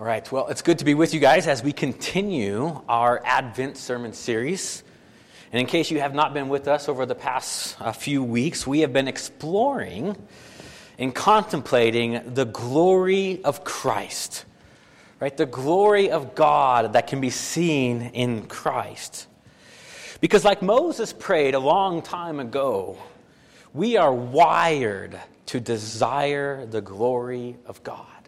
All right, well, it's good to be with you guys as we continue our Advent sermon series. And in case you have not been with us over the past uh, few weeks, we have been exploring and contemplating the glory of Christ, right? The glory of God that can be seen in Christ. Because, like Moses prayed a long time ago, we are wired to desire the glory of God.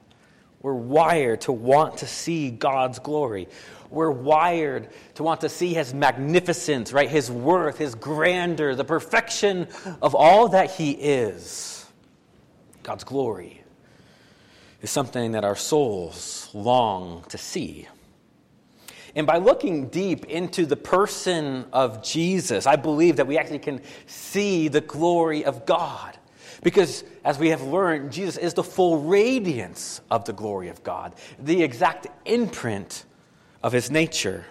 We're wired to want to see God's glory. We're wired to want to see His magnificence, right? His worth, His grandeur, the perfection of all that He is. God's glory is something that our souls long to see. And by looking deep into the person of Jesus, I believe that we actually can see the glory of God. Because, as we have learned, Jesus is the full radiance of the glory of God, the exact imprint of his nature.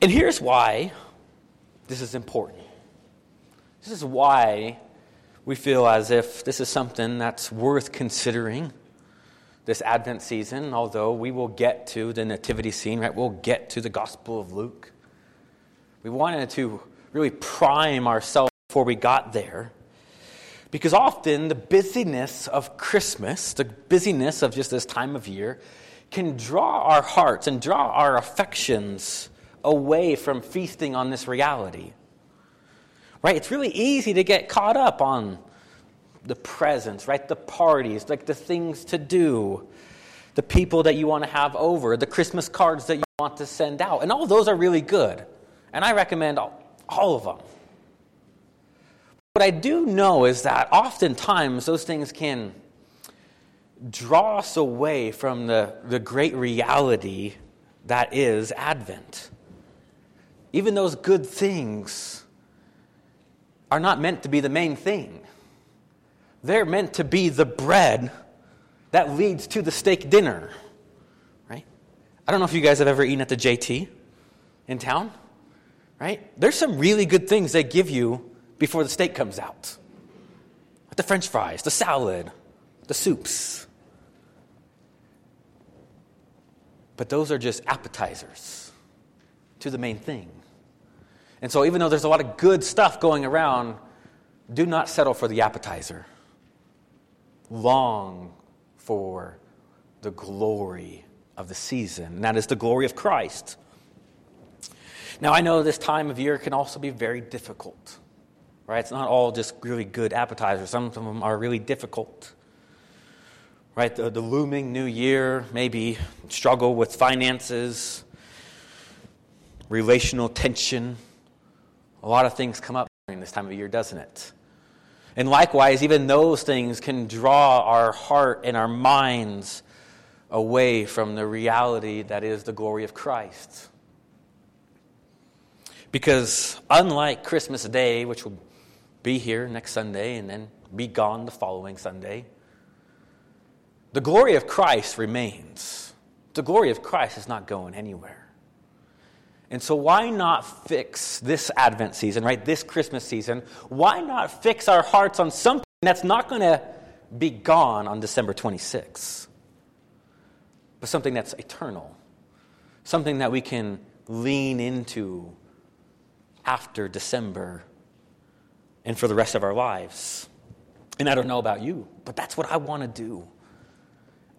And here's why this is important. This is why we feel as if this is something that's worth considering this Advent season, although we will get to the nativity scene, right? We'll get to the Gospel of Luke. We wanted to really prime ourselves before we got there. Because often the busyness of Christmas, the busyness of just this time of year, can draw our hearts and draw our affections away from feasting on this reality. Right? It's really easy to get caught up on the presents, right? The parties, like the things to do, the people that you want to have over, the Christmas cards that you want to send out. And all those are really good. And I recommend all, all of them. What I do know is that oftentimes those things can draw us away from the, the great reality that is Advent. Even those good things are not meant to be the main thing. They're meant to be the bread that leads to the steak dinner, right? I don't know if you guys have ever eaten at the JT in town, right? There's some really good things they give you before the steak comes out. The french fries, the salad, the soups. But those are just appetizers to the main thing. And so, even though there's a lot of good stuff going around, do not settle for the appetizer. Long for the glory of the season, and that is the glory of Christ. Now, I know this time of year can also be very difficult right? It's not all just really good appetizers. Some of them are really difficult, right? The, the looming new year, maybe struggle with finances, relational tension. A lot of things come up during this time of year, doesn't it? And likewise, even those things can draw our heart and our minds away from the reality that is the glory of Christ. Because unlike Christmas Day, which will be here next Sunday and then be gone the following Sunday. The glory of Christ remains. The glory of Christ is not going anywhere. And so, why not fix this Advent season, right? This Christmas season? Why not fix our hearts on something that's not going to be gone on December 26th, but something that's eternal, something that we can lean into after December and for the rest of our lives. And I don't know about you, but that's what I want to do.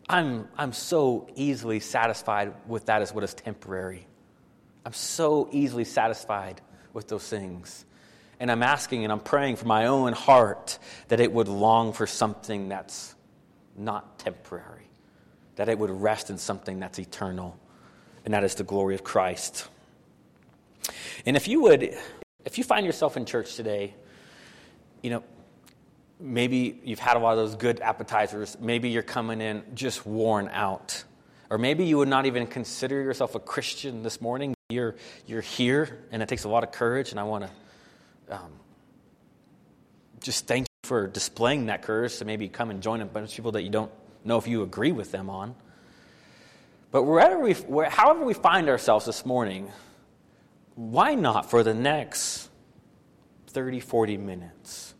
I'm, I'm so easily satisfied with that as what is temporary. I'm so easily satisfied with those things. And I'm asking and I'm praying for my own heart that it would long for something that's not temporary, that it would rest in something that's eternal, and that is the glory of Christ. And if you would, if you find yourself in church today you know, maybe you've had a lot of those good appetizers. Maybe you're coming in just worn out. Or maybe you would not even consider yourself a Christian this morning. You're, you're here, and it takes a lot of courage, and I want to um, just thank you for displaying that courage to maybe come and join a bunch of people that you don't know if you agree with them on. But wherever we, where, however we find ourselves this morning, why not for the next 30, 40 minutes?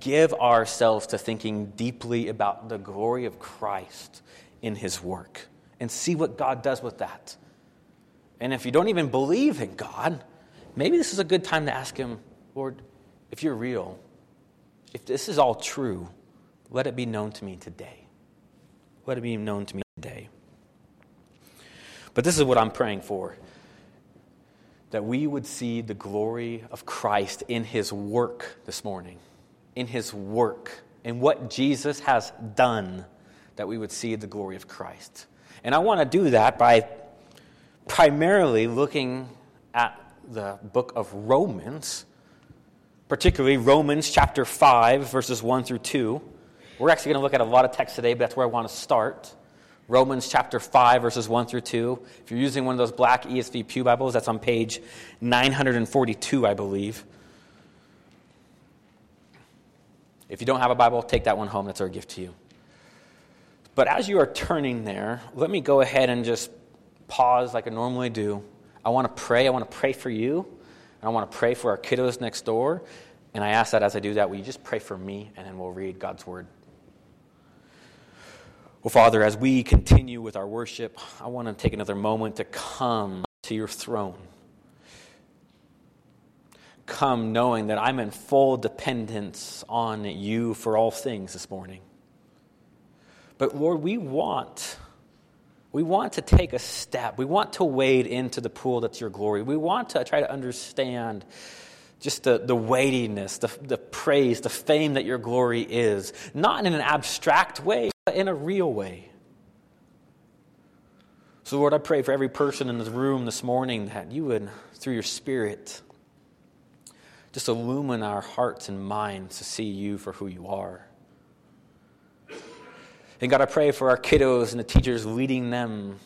give ourselves to thinking deeply about the glory of Christ in his work and see what God does with that. And if you don't even believe in God, maybe this is a good time to ask him, Lord, if you're real, if this is all true, let it be known to me today. Let it be known to me today. But this is what I'm praying for that we would see the glory of Christ in his work this morning, in his work, in what Jesus has done, that we would see the glory of Christ. And I want to do that by primarily looking at the book of Romans, particularly Romans chapter 5, verses 1 through 2. We're actually going to look at a lot of text today, but that's where I want to start. Romans chapter 5, verses 1 through 2. If you're using one of those black ESV Pew Bibles, that's on page 942, I believe. If you don't have a Bible, take that one home. That's our gift to you. But as you are turning there, let me go ahead and just pause like I normally do. I want to pray. I want to pray for you. And I want to pray for our kiddos next door. And I ask that as I do that, will you just pray for me and then we'll read God's word. Well, Father, as we continue with our worship, I want to take another moment to come to your throne. Come knowing that I'm in full dependence on you for all things this morning. But Lord, we want we want to take a step. We want to wade into the pool that's your glory. We want to try to understand just the, the weightiness, the, the praise, the fame that your glory is, not in an abstract way, but in a real way. So, Lord, I pray for every person in this room this morning that you would, through your Spirit, just illumine our hearts and minds to see you for who you are. And God, I pray for our kiddos and the teachers leading them,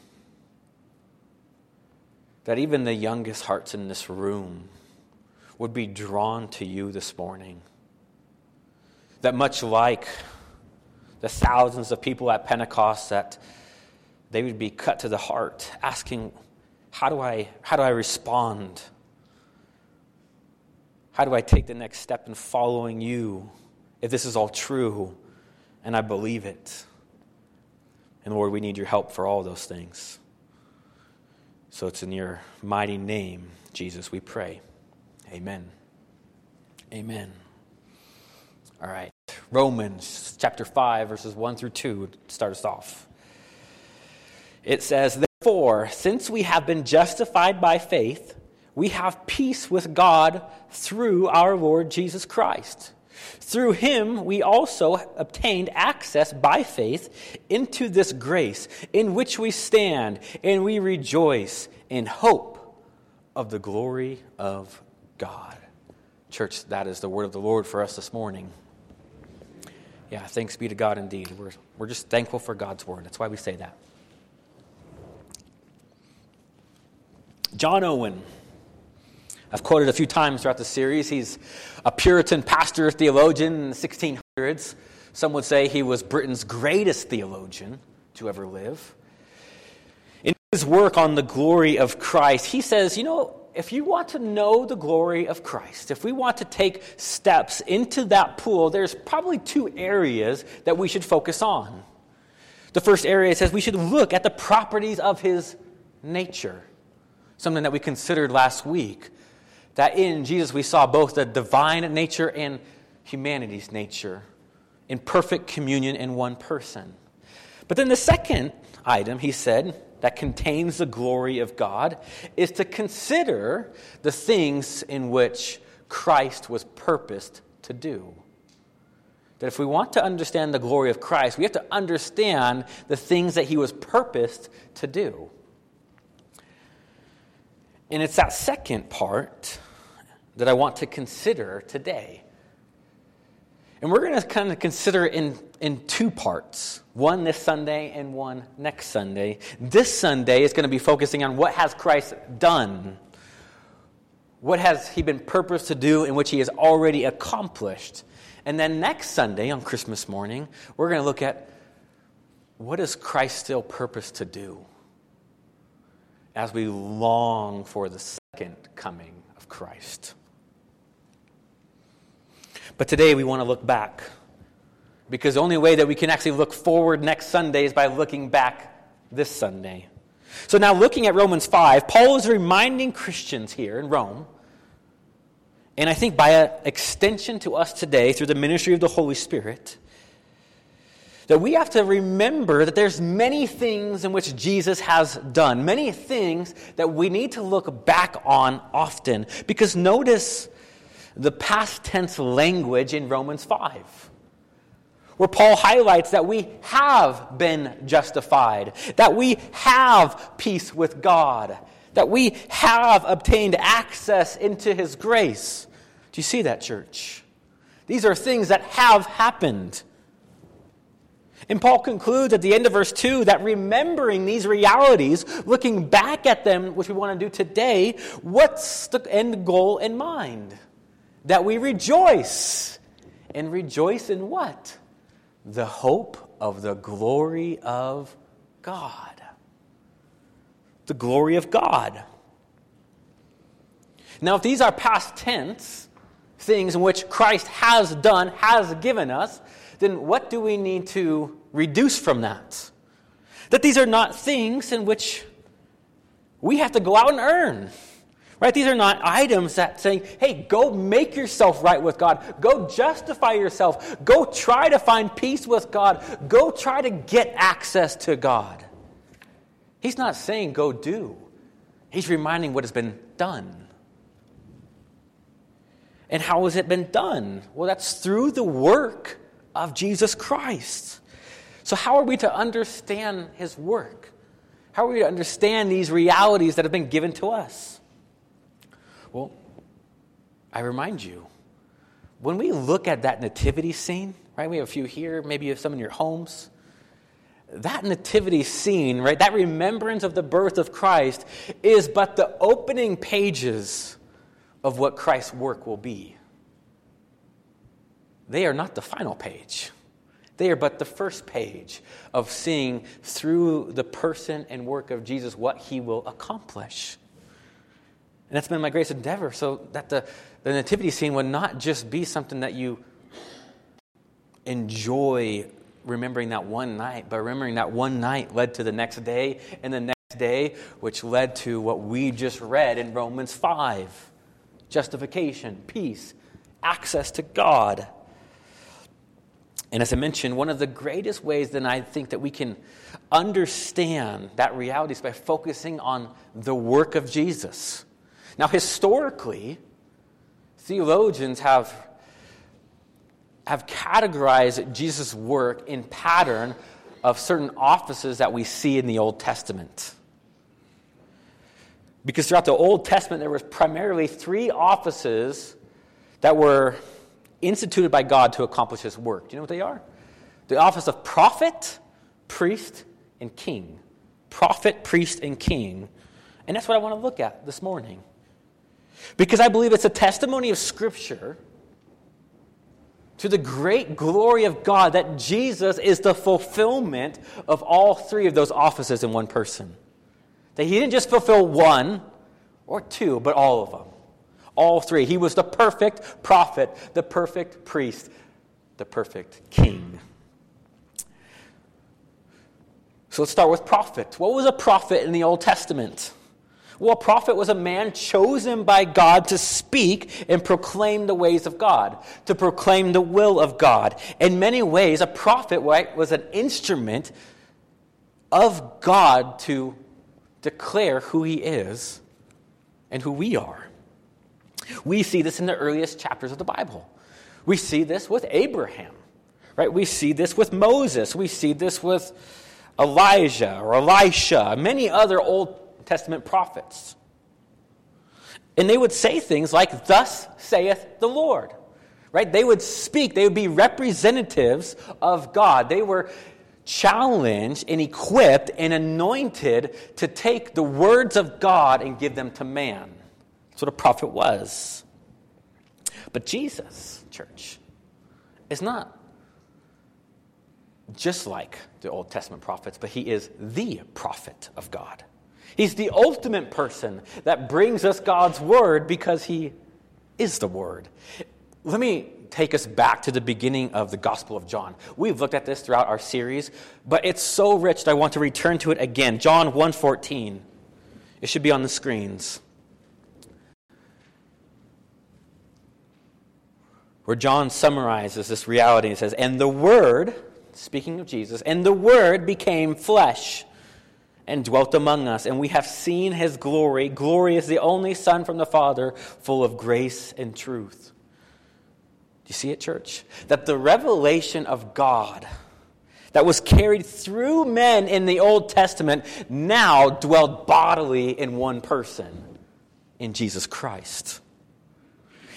that even the youngest hearts in this room would be drawn to you this morning. That much like the thousands of people at Pentecost, that they would be cut to the heart, asking, How do I, how do I respond? How do I take the next step in following you if this is all true and I believe it? And Lord, we need your help for all those things. So it's in your mighty name, Jesus, we pray. Amen. Amen. All right. Romans chapter 5, verses 1 through 2 start us off. It says, Therefore, since we have been justified by faith, we have peace with God through our Lord Jesus Christ. Through him, we also obtained access by faith into this grace in which we stand, and we rejoice in hope of the glory of God. Church, that is the word of the Lord for us this morning. Yeah, thanks be to God indeed. We're, we're just thankful for God's word. That's why we say that. John Owen. I've quoted a few times throughout the series. He's a Puritan pastor, theologian in the 1600s. Some would say he was Britain's greatest theologian to ever live. In his work on the glory of Christ, he says, you know, if you want to know the glory of Christ, if we want to take steps into that pool, there's probably two areas that we should focus on. The first area says we should look at the properties of his nature, something that we considered last week. That in Jesus we saw both the divine nature and humanity's nature in perfect communion in one person. But then the second item, he said, that contains the glory of God is to consider the things in which Christ was purposed to do. That if we want to understand the glory of Christ, we have to understand the things that he was purposed to do. And it's that second part that I want to consider today. And we're going to kind of consider in, in two parts one this Sunday and one next Sunday. This Sunday is going to be focusing on what has Christ done. What has he been purposed to do in which he has already accomplished? And then next Sunday, on Christmas morning, we're going to look at what is Christ still purposed to do as we long for the second coming of Christ. But today we want to look back Because the only way that we can actually look forward next Sunday is by looking back this Sunday. So now, looking at Romans 5, Paul is reminding Christians here in Rome, and I think by extension to us today through the ministry of the Holy Spirit, that we have to remember that there's many things in which Jesus has done, many things that we need to look back on often. Because notice the past tense language in Romans 5 where Paul highlights that we have been justified, that we have peace with God, that we have obtained access into his grace. Do you see that, church? These are things that have happened. And Paul concludes at the end of verse 2 that remembering these realities, looking back at them, which we want to do today, what's the end goal in mind? That we rejoice. And rejoice in what? The hope of the glory of God. The glory of God. Now, if these are past tense things in which Christ has done, has given us, then what do we need to reduce from that? That these are not things in which we have to go out and earn. Right? These are not items that saying, hey, go make yourself right with God. Go justify yourself. Go try to find peace with God. Go try to get access to God. He's not saying go do, he's reminding what has been done. And how has it been done? Well, that's through the work of Jesus Christ. So, how are we to understand his work? How are we to understand these realities that have been given to us? Well, I remind you, when we look at that nativity scene, right? We have a few here, maybe you have some in your homes. That nativity scene, right? That remembrance of the birth of Christ is but the opening pages of what Christ's work will be they are not the final page. They are but the first page of seeing through the person and work of Jesus what he will accomplish. And that's been my greatest endeavor, so that the, the nativity scene would not just be something that you enjoy remembering that one night, but remembering that one night led to the next day, and the next day, which led to what we just read in Romans 5 justification, peace, access to God. And as I mentioned, one of the greatest ways that I think that we can understand that reality is by focusing on the work of Jesus. Now, historically, theologians have, have categorized Jesus' work in pattern of certain offices that we see in the Old Testament. Because throughout the Old Testament, there was primarily three offices that were instituted by God to accomplish his work. Do you know what they are? The office of prophet, priest, and king. Prophet, priest, and king. And that's what I want to look at this morning. Because I believe it's a testimony of Scripture to the great glory of God that Jesus is the fulfillment of all three of those offices in one person. That he didn't just fulfill one or two, but all of them. All three. He was the perfect prophet, the perfect priest, the perfect king. So let's start with prophet. What was a prophet in the Old Testament? Well, a prophet was a man chosen by God to speak and proclaim the ways of God, to proclaim the will of God. In many ways, a prophet right, was an instrument of God to declare who he is and who we are. We see this in the earliest chapters of the Bible. We see this with Abraham, right? We see this with Moses. We see this with Elijah or Elisha, many other Old Testament prophets. And they would say things like, Thus saith the Lord. Right? They would speak, they would be representatives of God. They were challenged and equipped and anointed to take the words of God and give them to man. That's what a prophet was. But Jesus, church, is not just like the Old Testament prophets, but he is the prophet of God. He's the ultimate person that brings us God's word because he is the word. let me take us back to the beginning of the Gospel of John. We've looked at this throughout our series, but it's so rich that I want to return to it again. John 1:14. It should be on the screens. Where John summarizes this reality and says, "And the word, speaking of Jesus, and the word became flesh and dwelt among us, and we have seen his glory. Glory is the only Son from the Father, full of grace and truth." Do you see it, church? That the revelation of God that was carried through men in the Old Testament now dwelled bodily in one person, in Jesus Christ.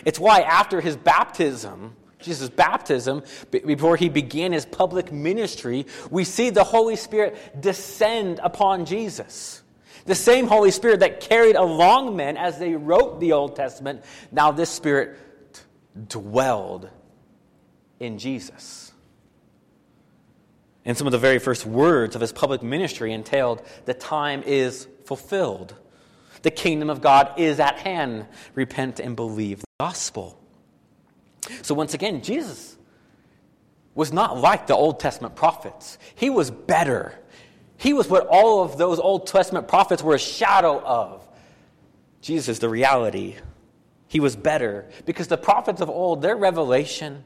It's why after his baptism, Jesus' baptism, before he began his public ministry, we see the Holy Spirit descend upon Jesus. The same Holy Spirit that carried along men as they wrote the Old Testament, now this Spirit dwelled in Jesus. And some of the very first words of his public ministry entailed the time is fulfilled. The kingdom of God is at hand. Repent and believe the gospel. So, once again, Jesus was not like the Old Testament prophets. He was better. He was what all of those Old Testament prophets were a shadow of. Jesus is the reality. He was better because the prophets of old, their revelation,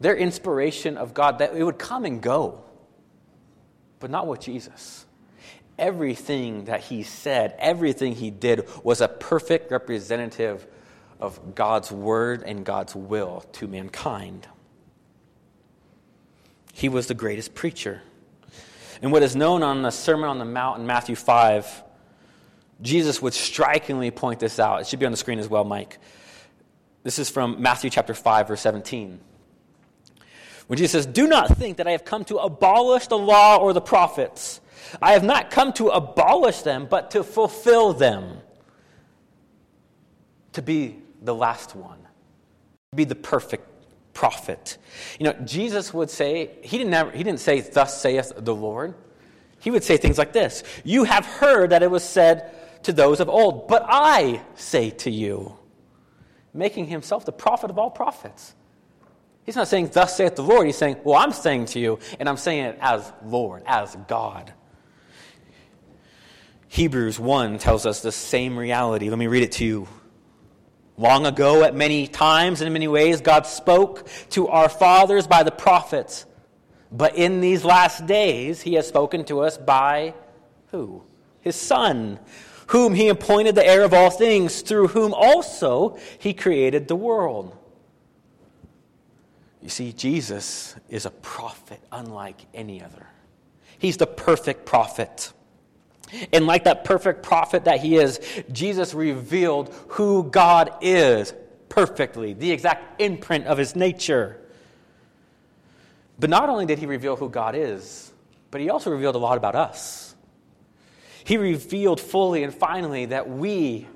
their inspiration of God, that it would come and go, but not with Jesus. Everything that he said, everything he did was a perfect representative of God's word and God's will to mankind. He was the greatest preacher. And what is known on the Sermon on the Mount in Matthew 5 Jesus would strikingly point this out. It should be on the screen as well, Mike. This is from Matthew chapter 5, verse 17. When Jesus says, Do not think that I have come to abolish the law or the prophets. I have not come to abolish them, but to fulfill them. To be the last one, be the perfect prophet. You know, Jesus would say, He didn't, ever, he didn't say, Thus saith the Lord. He would say things like this You have heard that it was said, to those of old. But I say to you, making himself the prophet of all prophets. He's not saying, Thus saith the Lord. He's saying, Well, I'm saying to you, and I'm saying it as Lord, as God. Hebrews 1 tells us the same reality. Let me read it to you. Long ago, at many times and in many ways, God spoke to our fathers by the prophets. But in these last days, He has spoken to us by who? His Son whom he appointed the heir of all things, through whom also he created the world. You see, Jesus is a prophet unlike any other. He's the perfect prophet. And like that perfect prophet that he is, Jesus revealed who God is perfectly, the exact imprint of his nature. But not only did he reveal who God is, but he also revealed a lot about us. He revealed fully and finally that we,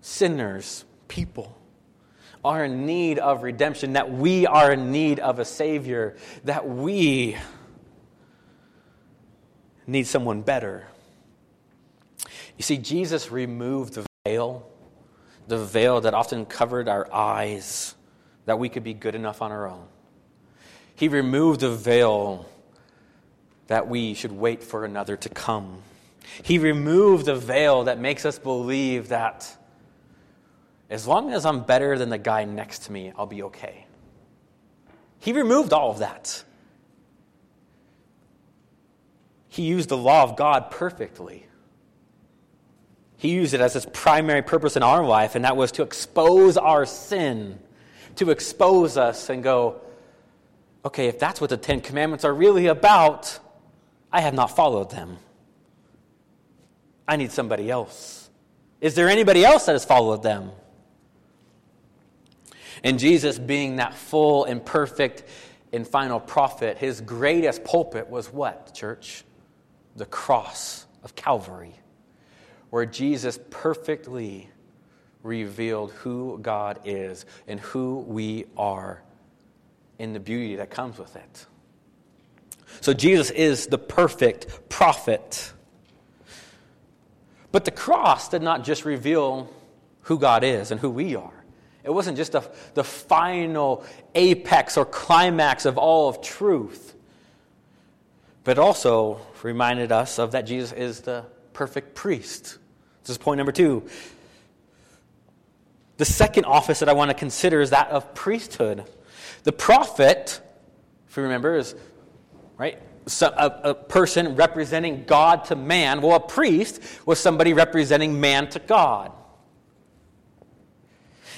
sinners, people, are in need of redemption, that we are in need of a Savior, that we need someone better. You see, Jesus removed the veil, the veil that often covered our eyes, that we could be good enough on our own. He removed the veil that we should wait for another to come. He removed the veil that makes us believe that as long as I'm better than the guy next to me, I'll be okay. He removed all of that. He used the law of God perfectly. He used it as his primary purpose in our life, and that was to expose our sin, to expose us and go, okay, if that's what the Ten Commandments are really about, I have not followed them. I need somebody else. Is there anybody else that has followed them? And Jesus, being that full and perfect and final prophet, his greatest pulpit was what, church? The cross of Calvary, where Jesus perfectly revealed who God is and who we are in the beauty that comes with it. So, Jesus is the perfect prophet. But the cross did not just reveal who God is and who we are, It wasn't just the, the final apex or climax of all of truth, but also reminded us of that Jesus is the perfect priest. This is point number two. The second office that I want to consider is that of priesthood. The prophet, if you remember, is right so a, a person representing God to man. Well, a priest was somebody representing man to God.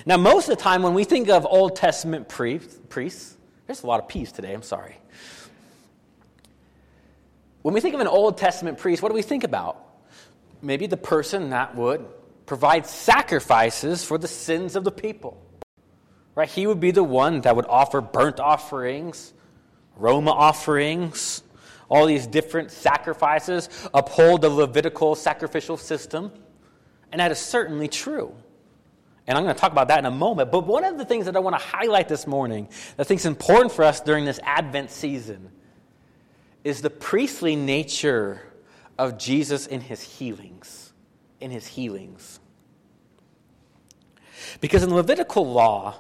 Now, most of the time when we think of Old Testament priests, there's a lot of peace today, I'm sorry. When we think of an Old Testament priest, what do we think about? Maybe the person that would provide sacrifices for the sins of the people. Right? He would be the one that would offer burnt offerings, aroma offerings, all these different sacrifices, uphold the Levitical sacrificial system. And that is certainly true. And I'm going to talk about that in a moment. But one of the things that I want to highlight this morning, that I think is important for us during this Advent season, is the priestly nature of Jesus in his healings. In his healings. Because in the Levitical law,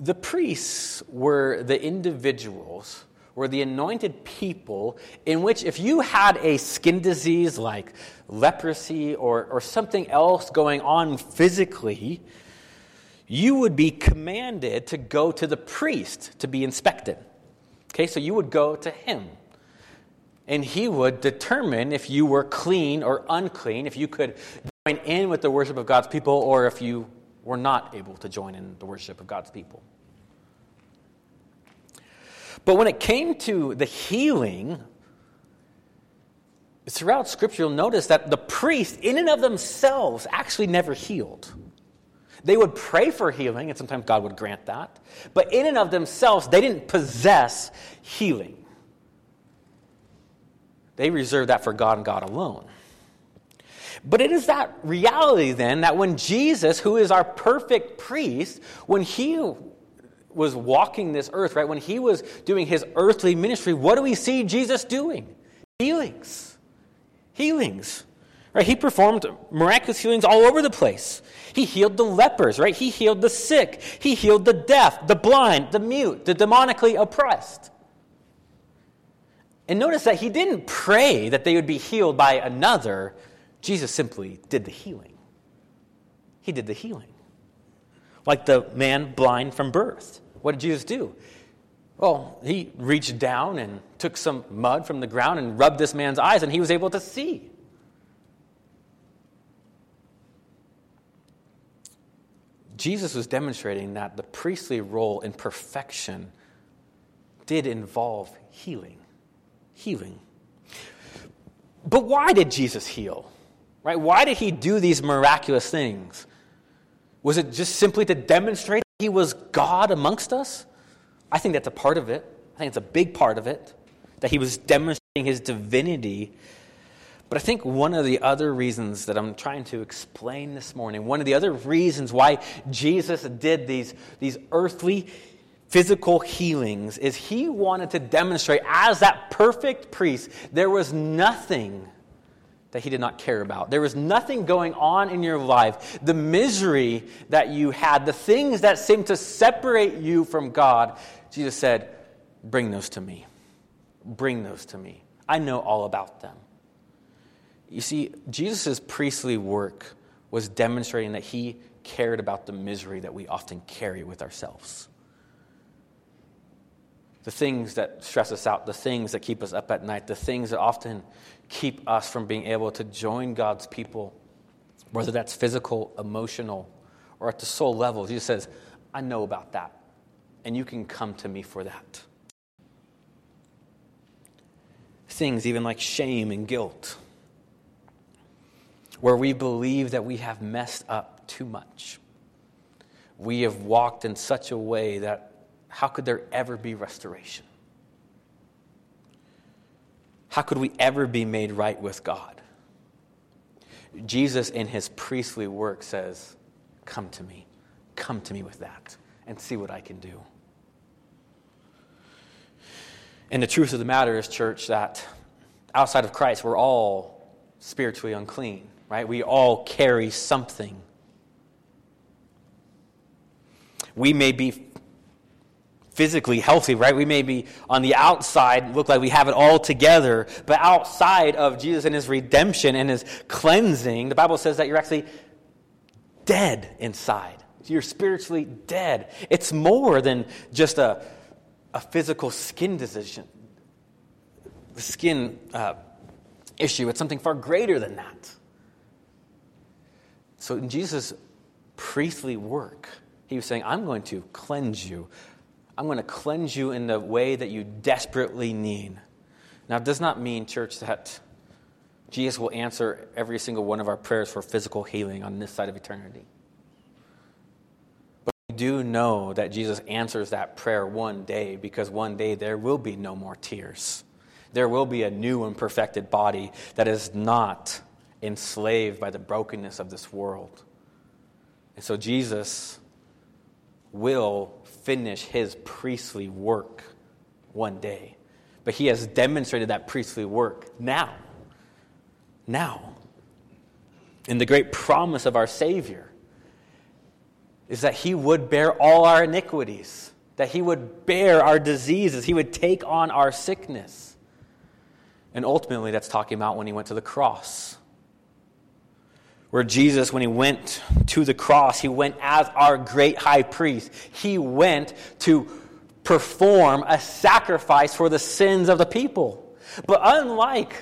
the priests were the individuals were the anointed people in which if you had a skin disease like leprosy or, or something else going on physically, you would be commanded to go to the priest to be inspected. Okay, so you would go to him. And he would determine if you were clean or unclean, if you could join in with the worship of God's people, or if you were not able to join in the worship of God's people. But when it came to the healing, throughout Scripture, you'll notice that the priests, in and of themselves, actually never healed. They would pray for healing, and sometimes God would grant that. But in and of themselves, they didn't possess healing. They reserve that for God and God alone. But it is that reality then that when Jesus, who is our perfect priest, when he was walking this earth, right, when he was doing his earthly ministry, what do we see Jesus doing? Healings. Healings. Right? He performed miraculous healings all over the place. He healed the lepers, right? He healed the sick. He healed the deaf, the blind, the mute, the demonically oppressed. And notice that he didn't pray that they would be healed by another. Jesus simply did the healing. He did the healing. Like the man blind from birth. What did Jesus do? Well, he reached down and took some mud from the ground and rubbed this man's eyes, and he was able to see. Jesus was demonstrating that the priestly role in perfection did involve healing. Healing. But why did Jesus heal? Right? Why did he do these miraculous things? Was it just simply to demonstrate he was God amongst us? I think that's a part of it. I think it's a big part of it, that he was demonstrating his divinity. But I think one of the other reasons that I'm trying to explain this morning, one of the other reasons why Jesus did these, these earthly physical healings, is he wanted to demonstrate as that perfect priest, there was nothing that he did not care about. There was nothing going on in your life. The misery that you had, the things that seemed to separate you from God, Jesus said, Bring those to me. Bring those to me. I know all about them. You see, Jesus' priestly work was demonstrating that he cared about the misery that we often carry with ourselves. The things that stress us out, the things that keep us up at night, the things that often keep us from being able to join God's people, whether that's physical, emotional, or at the soul level. Jesus says, I know about that, and you can come to me for that. Things even like shame and guilt, where we believe that we have messed up too much. We have walked in such a way that how could there ever be restoration? How could we ever be made right with God? Jesus, in his priestly work, says, Come to me. Come to me with that and see what I can do. And the truth of the matter is, church, that outside of Christ, we're all spiritually unclean, right? We all carry something. We may be physically healthy, right? We may be on the outside, look like we have it all together, but outside of Jesus and his redemption and his cleansing, the Bible says that you're actually dead inside. You're spiritually dead. It's more than just a, a physical skin decision, skin uh, issue. It's something far greater than that. So in Jesus' priestly work, he was saying, I'm going to cleanse you I'm going to cleanse you in the way that you desperately need. Now, it does not mean, church, that Jesus will answer every single one of our prayers for physical healing on this side of eternity. But we do know that Jesus answers that prayer one day because one day there will be no more tears. There will be a new and perfected body that is not enslaved by the brokenness of this world. And so Jesus will finish his priestly work one day. But he has demonstrated that priestly work now. Now. And the great promise of our Savior is that he would bear all our iniquities, that he would bear our diseases, he would take on our sickness. And ultimately, that's talking about when he went to the cross where Jesus, when he went to the cross, he went as our great high priest. He went to perform a sacrifice for the sins of the people. But unlike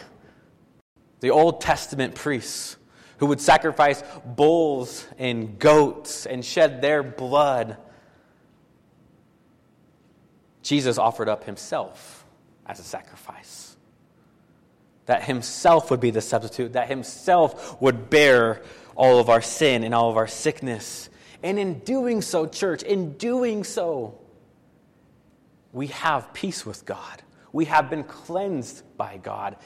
the Old Testament priests who would sacrifice bulls and goats and shed their blood, Jesus offered up himself as a sacrifice that himself would be the substitute, that himself would bear all of our sin and all of our sickness. And in doing so, church, in doing so, we have peace with God. We have been cleansed by God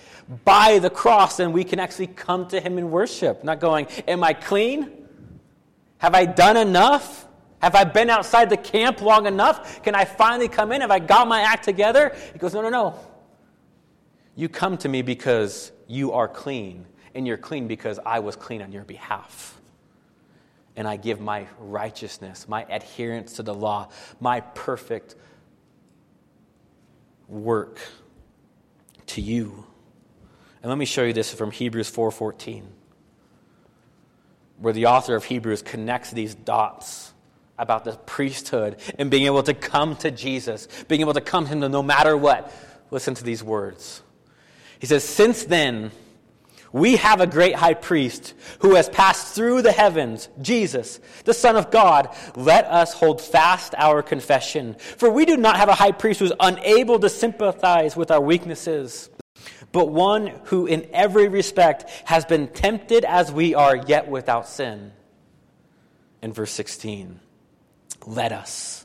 by the cross, and we can actually come to Him in worship. Not going, Am I clean? Have I done enough? Have I been outside the camp long enough? Can I finally come in? Have I got my act together? He goes, No, no, no. You come to me because you are clean, and you're clean because I was clean on your behalf. And I give my righteousness, my adherence to the law, my perfect work to you. And let me show you this from Hebrews 4:14. Where the author of Hebrews connects these dots about the priesthood and being able to come to Jesus, being able to come to him no matter what. Listen to these words. He says, Since then, we have a great high priest who has passed through the heavens, Jesus, the Son of God. Let us hold fast our confession. For we do not have a high priest who is unable to sympathize with our weaknesses, but one who in every respect has been tempted as we are, yet without sin. In verse 16, let us,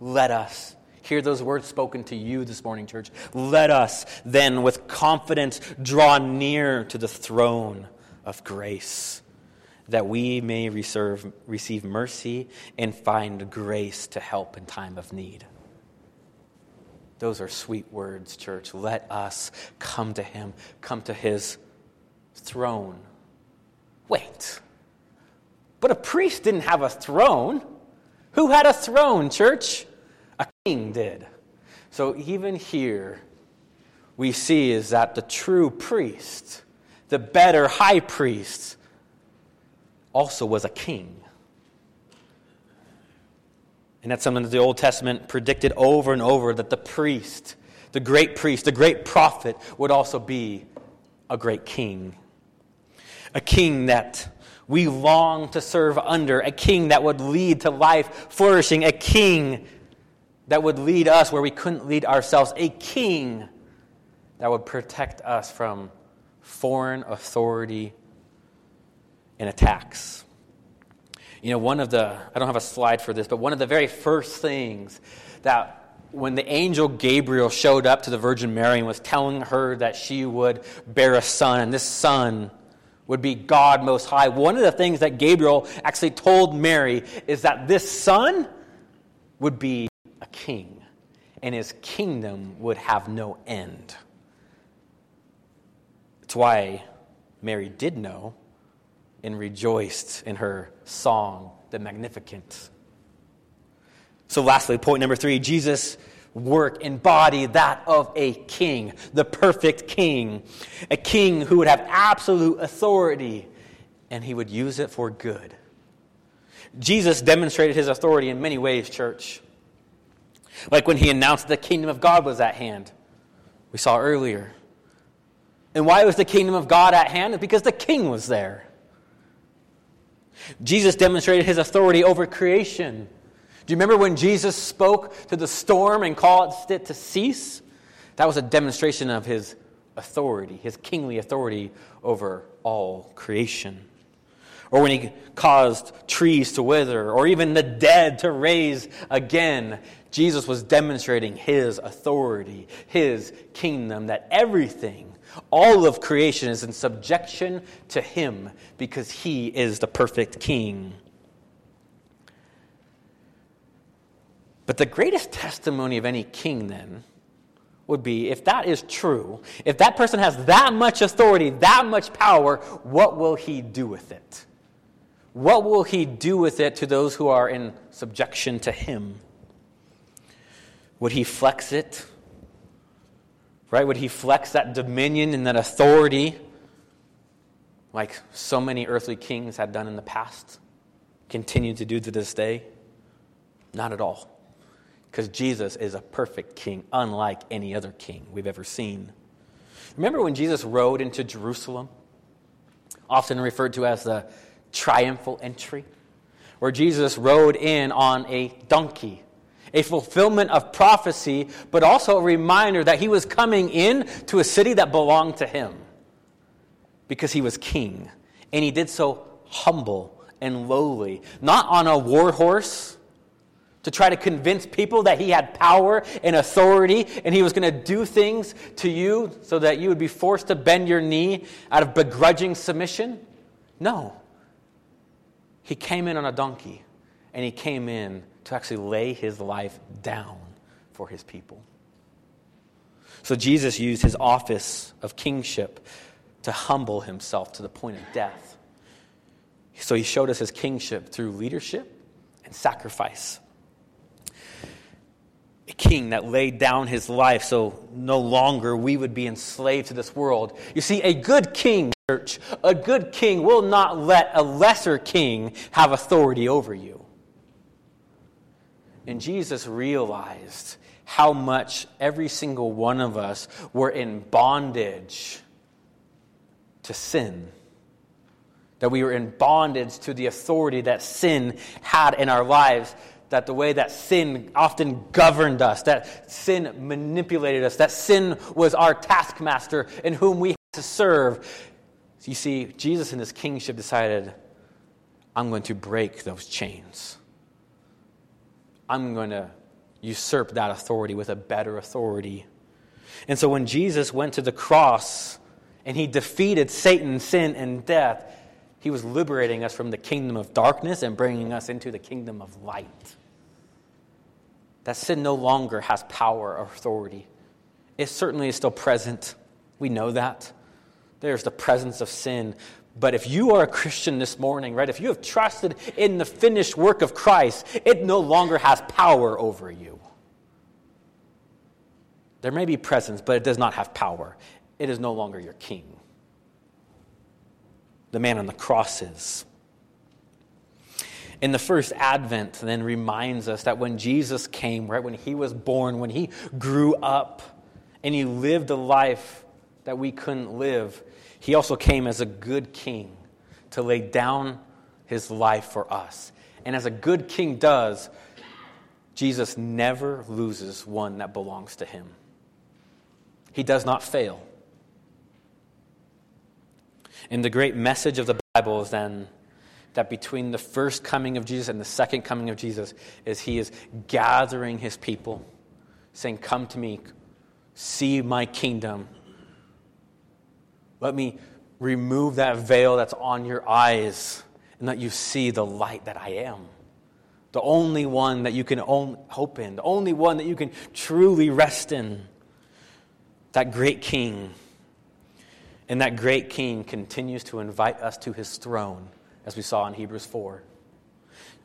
let us Hear those words spoken to you this morning, church. Let us then, with confidence, draw near to the throne of grace, that we may reserve, receive mercy and find grace to help in time of need. Those are sweet words, church. Let us come to Him, come to His throne. Wait, but a priest didn't have a throne. Who had a throne, church? A king did. So even here, we see is that the true priest, the better high priest, also was a king. And that's something that the Old Testament predicted over and over that the priest, the great priest, the great prophet, would also be a great king. A king that we long to serve under, a king that would lead to life flourishing, a king that would lead us where we couldn't lead ourselves, a king that would protect us from foreign authority and attacks. You know, one of the, I don't have a slide for this, but one of the very first things that when the angel Gabriel showed up to the Virgin Mary and was telling her that she would bear a son, and this son would be God Most High, one of the things that Gabriel actually told Mary is that this son would be king, and his kingdom would have no end. It's why Mary did know and rejoiced in her song, the Magnificat. So, lastly, point number three Jesus' work embodied that of a king, the perfect king, a king who would have absolute authority and he would use it for good. Jesus demonstrated his authority in many ways, church. Like when he announced the kingdom of God was at hand, we saw earlier. And why was the kingdom of God at hand? Because the king was there. Jesus demonstrated his authority over creation. Do you remember when Jesus spoke to the storm and caused it to cease? That was a demonstration of his authority, his kingly authority over all creation. Or when he caused trees to wither, or even the dead to raise again, Jesus was demonstrating his authority, his kingdom, that everything all of creation is in subjection to him because he is the perfect king. But the greatest testimony of any king, then, would be if that is true, if that person has that much authority, that much power, what will he do with it? What will he do with it to those who are in subjection to him? Would he flex it? Right? Would he flex that dominion and that authority like so many earthly kings had done in the past, continue to do to this day? Not at all. Because Jesus is a perfect king, unlike any other king we've ever seen. Remember when Jesus rode into Jerusalem? Often referred to as the triumphal entry, where Jesus rode in on a donkey a fulfillment of prophecy, but also a reminder that he was coming in to a city that belonged to him because he was king. And he did so humble and lowly, not on a war horse to try to convince people that he had power and authority and he was going to do things to you so that you would be forced to bend your knee out of begrudging submission. No. He came in on a donkey and he came in to actually lay his life down for his people. So Jesus used his office of kingship to humble himself to the point of death. So he showed us his kingship through leadership and sacrifice. A king that laid down his life so no longer we would be enslaved to this world. You see, a good king, church, a good king will not let a lesser king have authority over you. And Jesus realized how much every single one of us were in bondage to sin. That we were in bondage to the authority that sin had in our lives. That the way that sin often governed us, that sin manipulated us, that sin was our taskmaster in whom we had to serve. You see, Jesus in his kingship decided, I'm going to break those chains. I'm going to usurp that authority with a better authority. And so when Jesus went to the cross and he defeated Satan, sin, and death, he was liberating us from the kingdom of darkness and bringing us into the kingdom of light. That sin no longer has power or authority. It certainly is still present. We know that. There's the presence of sin, but if you are a Christian this morning, right, if you have trusted in the finished work of Christ, it no longer has power over you. There may be presence, but it does not have power. It is no longer your king. The man on the cross is. In the first advent, then reminds us that when Jesus came, right, when he was born, when he grew up, and he lived a life that we couldn't live, he also came as a good king to lay down his life for us. And as a good king does, Jesus never loses one that belongs to him. He does not fail. And the great message of the Bible is then that between the first coming of Jesus and the second coming of Jesus is he is gathering his people saying come to me see my kingdom let me remove that veil that's on your eyes and let you see the light that I am. The only one that you can hope in, the only one that you can truly rest in. That great king. And that great king continues to invite us to his throne, as we saw in Hebrews 4.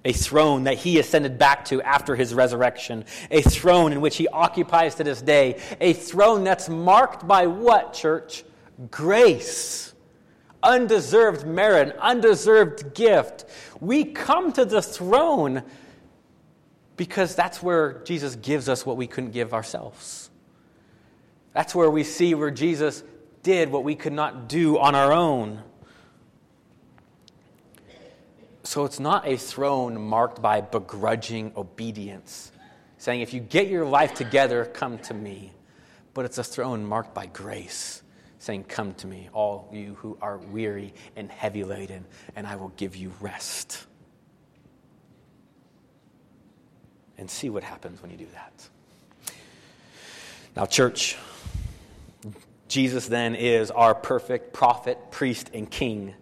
a throne that he ascended back to after his resurrection, a throne in which he occupies to this day, a throne that's marked by what, church? Grace, undeserved merit, undeserved gift. We come to the throne because that's where Jesus gives us what we couldn't give ourselves. That's where we see where Jesus did what we could not do on our own. So it's not a throne marked by begrudging obedience, saying, if you get your life together, come to me. But it's a throne marked by grace, saying, Come to me, all you who are weary and heavy laden, and I will give you rest. And see what happens when you do that. Now, church, Jesus then is our perfect prophet, priest, and king.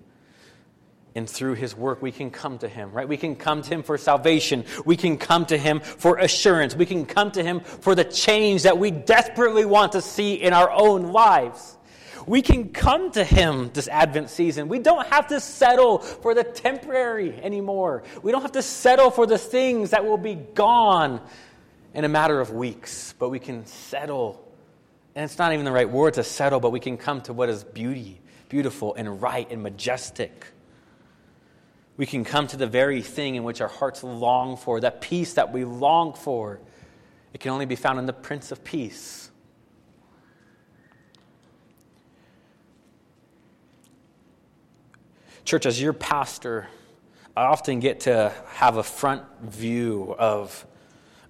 And through his work, we can come to him, right? We can come to him for salvation. We can come to him for assurance. We can come to him for the change that we desperately want to see in our own lives. We can come to him this Advent season. We don't have to settle for the temporary anymore. We don't have to settle for the things that will be gone in a matter of weeks, but we can settle. And it's not even the right word to settle, but we can come to what is beauty, beautiful and right and majestic. We can come to the very thing in which our hearts long for, that peace that we long for. It can only be found in the Prince of Peace. Church, as your pastor, I often get to have a front view of,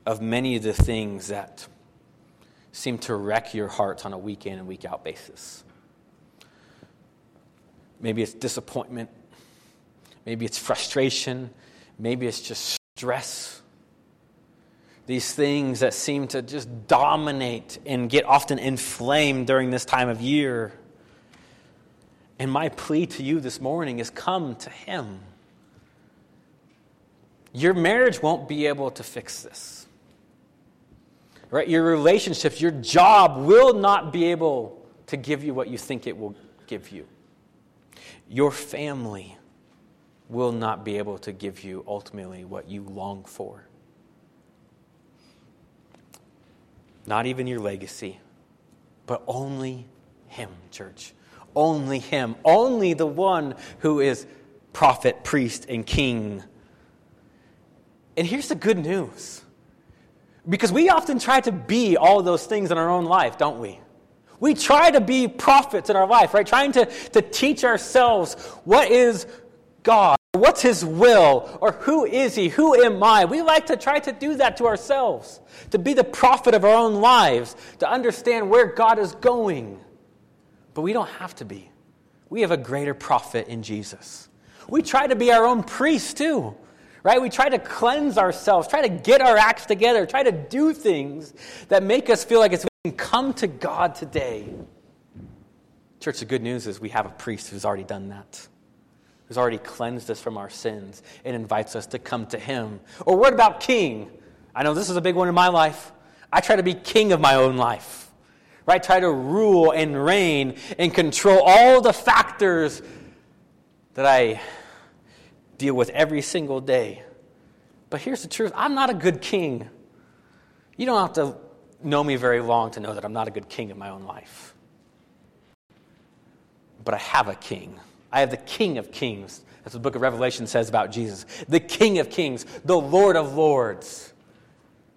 of many of the things that seem to wreck your hearts on a week in and week out basis. Maybe it's disappointment Maybe it's frustration. Maybe it's just stress. These things that seem to just dominate and get often inflamed during this time of year. And my plea to you this morning is come to Him. Your marriage won't be able to fix this. Right? Your relationships, your job will not be able to give you what you think it will give you. Your family will not be able to give you ultimately what you long for. Not even your legacy, but only Him, church. Only Him. Only the one who is prophet, priest, and king. And here's the good news. Because we often try to be all those things in our own life, don't we? We try to be prophets in our life, right? Trying to, to teach ourselves what is God? What's His will? Or who is He? Who am I? We like to try to do that to ourselves, to be the prophet of our own lives, to understand where God is going. But we don't have to be. We have a greater prophet in Jesus. We try to be our own priest too, right? We try to cleanse ourselves, try to get our acts together, try to do things that make us feel like it's we can come to God today. Church, the good news is we have a priest who's already done that who's already cleansed us from our sins and invites us to come to him. Or what about king? I know this is a big one in my life. I try to be king of my own life, right? Try to rule and reign and control all the factors that I deal with every single day. But here's the truth I'm not a good king. You don't have to know me very long to know that I'm not a good king in my own life. But I have a king I have the King of Kings. That's what the book of Revelation says about Jesus. The King of Kings, the Lord of Lords,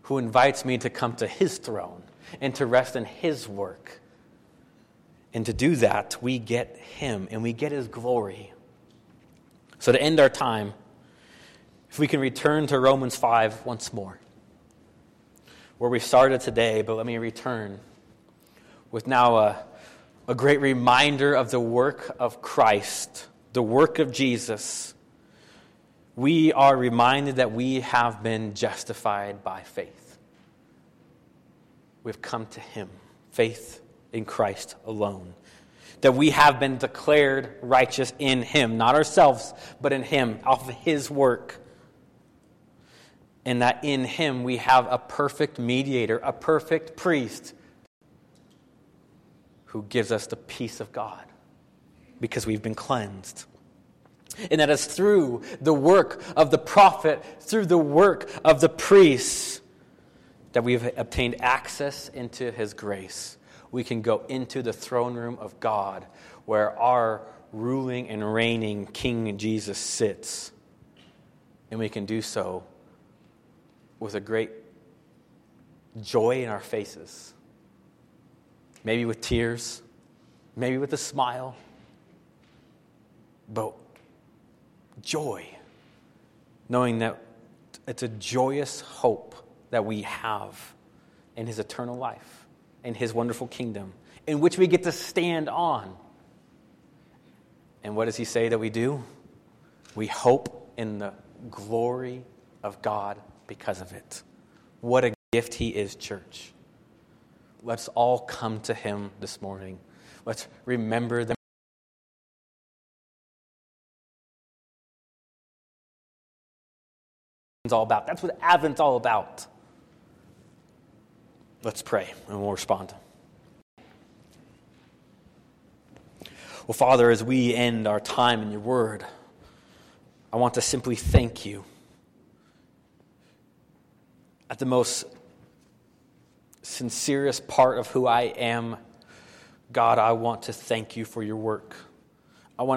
who invites me to come to his throne and to rest in his work. And to do that, we get him and we get his glory. So, to end our time, if we can return to Romans 5 once more, where we started today, but let me return with now a a great reminder of the work of Christ, the work of Jesus, we are reminded that we have been justified by faith. We've come to Him, faith in Christ alone. That we have been declared righteous in Him, not ourselves, but in Him, off of His work. And that in Him we have a perfect mediator, a perfect priest who gives us the peace of God because we've been cleansed. And that is through the work of the prophet, through the work of the priest, that we've obtained access into his grace. We can go into the throne room of God where our ruling and reigning King Jesus sits. And we can do so with a great joy in our faces. Maybe with tears, maybe with a smile, but joy, knowing that it's a joyous hope that we have in His eternal life, in His wonderful kingdom, in which we get to stand on. And what does He say that we do? We hope in the glory of God because of it. What a gift He is, church. Let's all come to Him this morning. Let's remember the all about. That's what Advent's all about. Let's pray and we'll respond. Well, Father, as we end our time in your word, I want to simply thank you. At the most sincerest part of who I am, God, I want to thank you for your work. I want to